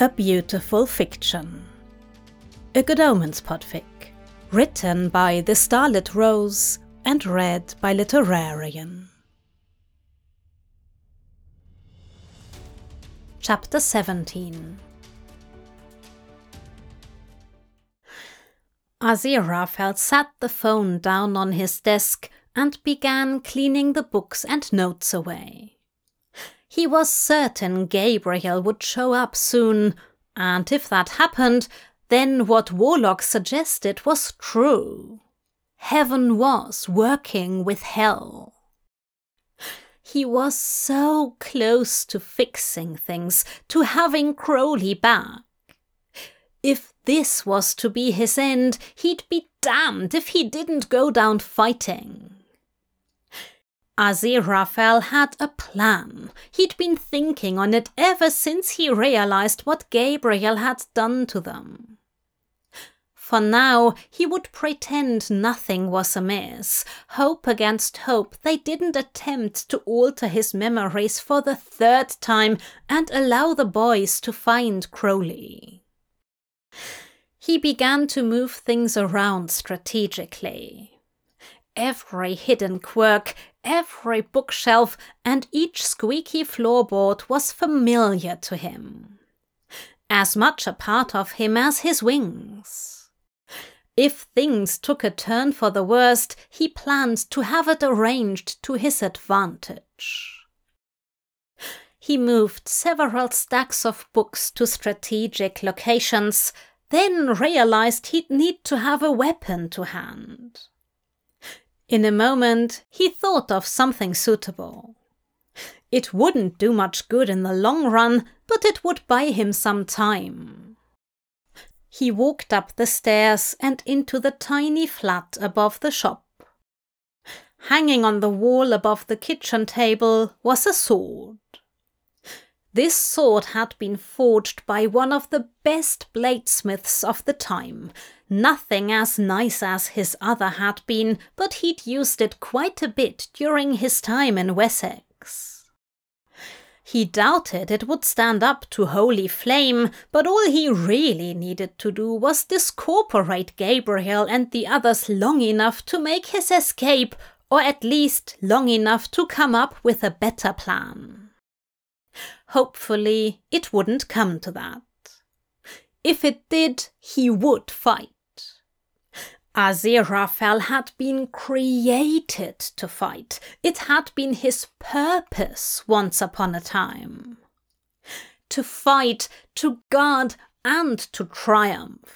A Beautiful Fiction. A Good Omens podfic. Written by The Starlit Rose and read by Literarion. Chapter 17 Aziraphale sat the phone down on his desk and began cleaning the books and notes away. He was certain Gabriel would show up soon, and if that happened, then what Warlock suggested was true. Heaven was working with hell. He was so close to fixing things, to having Crowley back. If this was to be his end, he'd be damned if he didn't go down fighting. Aziraphale had a plan. He'd been thinking on it ever since he realized what Gabriel had done to them. For now, he would pretend nothing was amiss. Hope against hope, they didn't attempt to alter his memories for the third time and allow the boys to find Crowley. He began to move things around strategically every hidden quirk, every bookshelf, and each squeaky floorboard was familiar to him. As much a part of him as his wings. If things took a turn for the worst, he planned to have it arranged to his advantage. He moved several stacks of books to strategic locations, then realized he'd need to have a weapon to hand. In a moment, he thought of something suitable. It wouldn't do much good in the long run, but it would buy him some time. He walked up the stairs and into the tiny flat above the shop. Hanging on the wall above the kitchen table was a sword. This sword had been forged by one of the best bladesmiths of the time. Nothing as nice as his other had been, but he'd used it quite a bit during his time in Wessex. He doubted it would stand up to Holy Flame, but all he really needed to do was discorporate Gabriel and the others long enough to make his escape, or at least long enough to come up with a better plan. Hopefully, it wouldn't come to that. If it did, he would fight. Aziraphale had been created to fight. It had been his purpose once upon a time. To fight, to guard, and to triumph.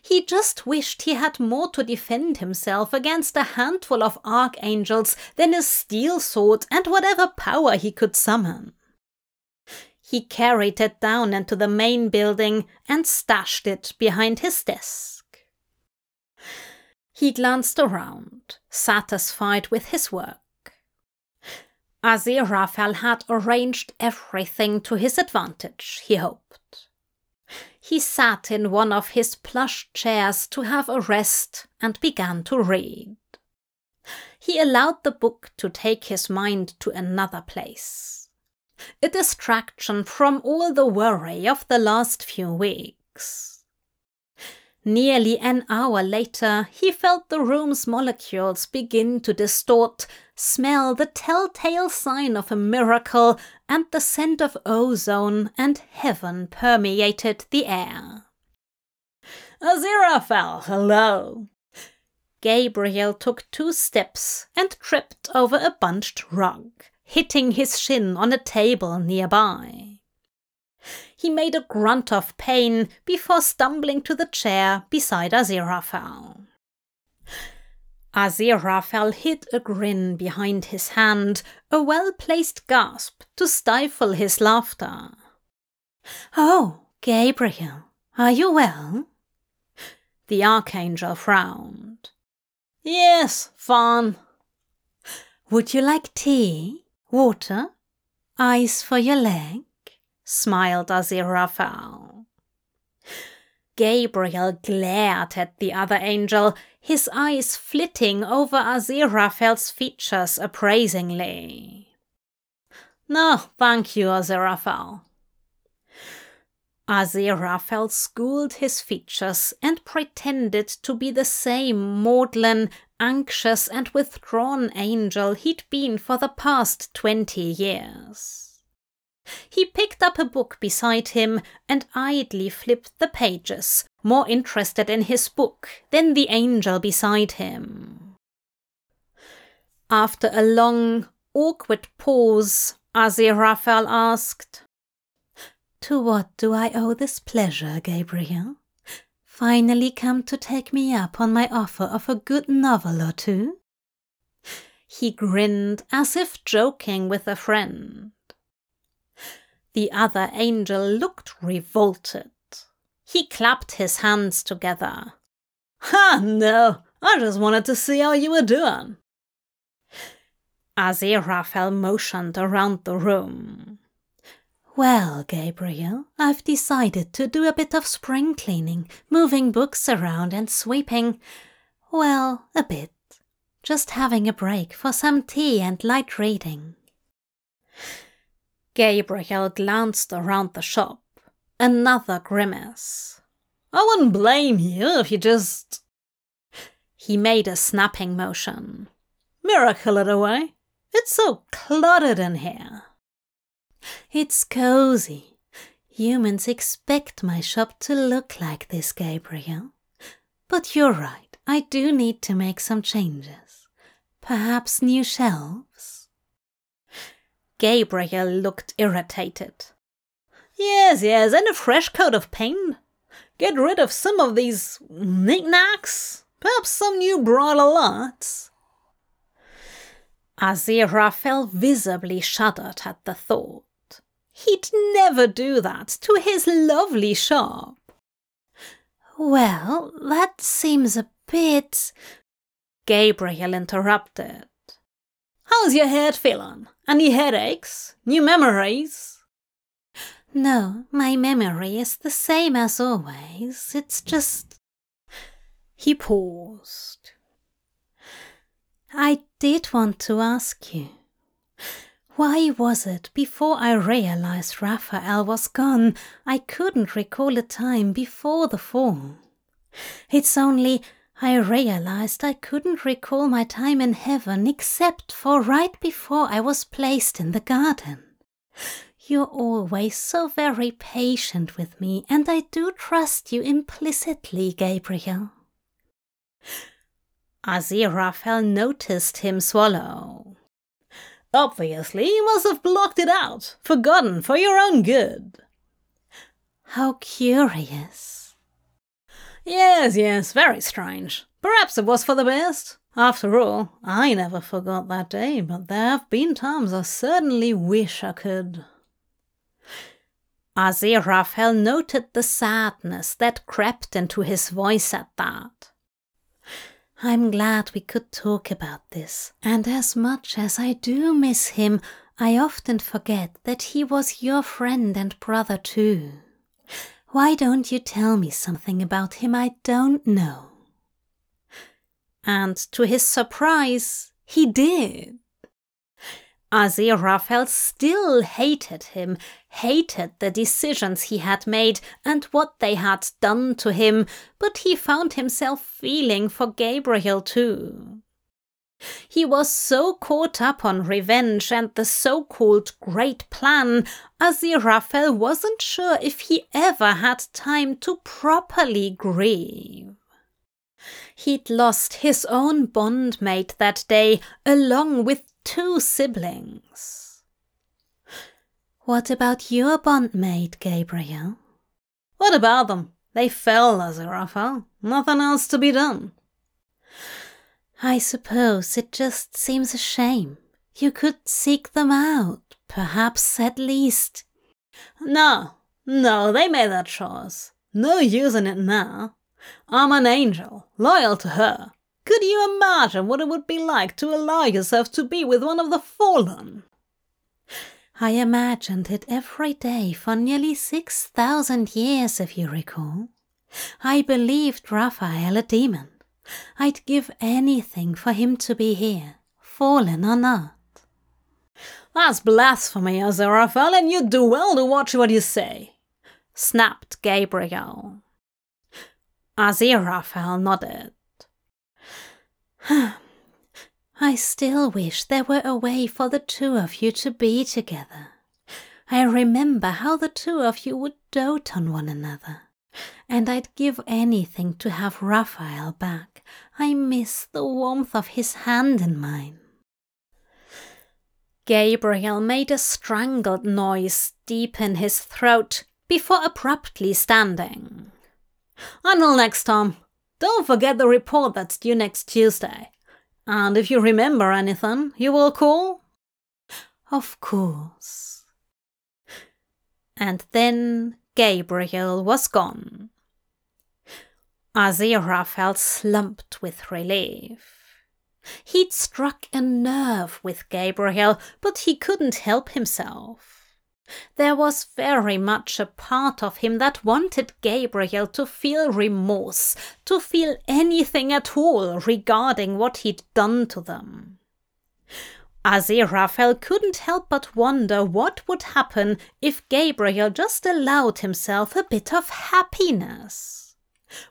He just wished he had more to defend himself against a handful of archangels than a steel sword and whatever power he could summon. He carried it down into the main building and stashed it behind his desk. He glanced around, satisfied with his work. Aziraphale had arranged everything to his advantage, he hoped. He sat in one of his plush chairs to have a rest and began to read. He allowed the book to take his mind to another place a distraction from all the worry of the last few weeks. Nearly an hour later, he felt the room's molecules begin to distort, smell the telltale sign of a miracle, and the scent of ozone and heaven permeated the air. Aziraphale, hello! Gabriel took two steps and tripped over a bunched rug hitting his shin on a table nearby. He made a grunt of pain before stumbling to the chair beside Aziraphale. Aziraphale hid a grin behind his hand, a well placed gasp to stifle his laughter. Oh, Gabriel, are you well? The archangel frowned. Yes, fine. Would you like tea? Water? Ice for your leg? Smiled Aziraphale. Gabriel glared at the other angel, his eyes flitting over Aziraphale's features appraisingly. No, thank you, Aziraphale. Aziraphale schooled his features and pretended to be the same maudlin, anxious, and withdrawn angel he'd been for the past twenty years. He picked up a book beside him and idly flipped the pages, more interested in his book than the angel beside him. After a long, awkward pause, Aziraphale asked, To what do I owe this pleasure, Gabriel? Finally come to take me up on my offer of a good novel or two? He grinned as if joking with a friend. The other angel looked revolted. He clapped his hands together. Ha, no, I just wanted to see how you were doing. Aziraphale motioned around the room. Well, Gabriel, I've decided to do a bit of spring cleaning, moving books around and sweeping. Well, a bit. Just having a break for some tea and light reading. Gabriel glanced around the shop. Another grimace. I wouldn't blame you if you just. He made a snapping motion. Miracle it away. It's so cluttered in here. It's cozy. Humans expect my shop to look like this, Gabriel. But you're right, I do need to make some changes. Perhaps new shelves? Gabriel looked irritated. Yes, yes, and a fresh coat of paint. Get rid of some of these knickknacks. Perhaps some new bridal arts. Aziraphale visibly shuddered at the thought. He'd never do that to his lovely shop. Well, that seems a bit. Gabriel interrupted. How's your head feeling? Any headaches? New memories? No, my memory is the same as always. It's just. He paused. I did want to ask you. Why was it before I realized Raphael was gone, I couldn't recall a time before the fall? It's only I realized I couldn't recall my time in heaven except for right before I was placed in the garden. You're always so very patient with me, and I do trust you implicitly, Gabriel. Aziraphale noticed him swallow. Obviously, you must have blocked it out, forgotten for your own good. How curious. Yes, yes, very strange. Perhaps it was for the best. After all, I never forgot that day, but there have been times I certainly wish I could. Aziraphale noted the sadness that crept into his voice at that. I'm glad we could talk about this, and as much as I do miss him, I often forget that he was your friend and brother too. Why don't you tell me something about him I don't know? And to his surprise, he did. Aziraphale still hated him, hated the decisions he had made and what they had done to him, but he found himself feeling for Gabriel too. He was so caught up on revenge and the so called great plan, Aziraphale wasn't sure if he ever had time to properly grieve. He'd lost his own bondmate that day, along with two siblings. What about your bondmate, Gabriel? What about them? They fell, Aziraphale. Nothing else to be done. I suppose it just seems a shame. You could seek them out, perhaps at least. No, no, they made that choice. No use in it now. I'm an angel, loyal to her. Could you imagine what it would be like to allow yourself to be with one of the fallen? I imagined it every day for nearly six thousand years, if you recall. I believed Raphael a demon. I'd give anything for him to be here, fallen or not. That's blasphemy, Aziraphale, and you'd do well to watch what you say. snapped Gabriel. Aziraphale nodded. I still wish there were a way for the two of you to be together. I remember how the two of you would dote on one another, and I'd give anything to have Raphael back. I miss the warmth of his hand in mine. Gabriel made a strangled noise deep in his throat before abruptly standing. Until next time, don't forget the report that's due next Tuesday. And if you remember anything, you will call? Of course. And then Gabriel was gone. Aziraphale slumped with relief. He'd struck a nerve with Gabriel, but he couldn't help himself. There was very much a part of him that wanted Gabriel to feel remorse, to feel anything at all regarding what he'd done to them. Aziraphale couldn't help but wonder what would happen if Gabriel just allowed himself a bit of happiness.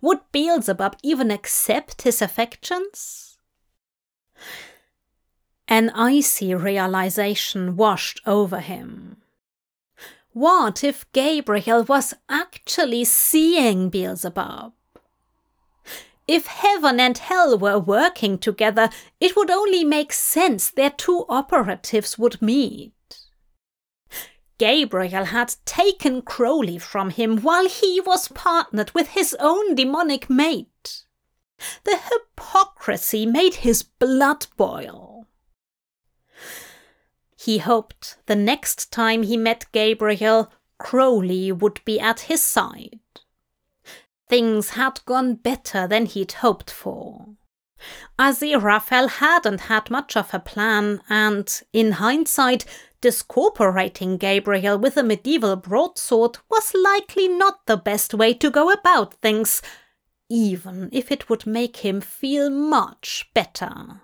Would Beelzebub even accept his affections? An icy realization washed over him. What if Gabriel was actually seeing Beelzebub? If heaven and hell were working together, it would only make sense their two operatives would meet. Gabriel had taken Crowley from him while he was partnered with his own demonic mate. The hypocrisy made his blood boil. He hoped the next time he met Gabriel, Crowley would be at his side. Things had gone better than he'd hoped for. Aziraphale hadn't had much of a plan, and in hindsight, discorporating Gabriel with a medieval broadsword was likely not the best way to go about things, even if it would make him feel much better.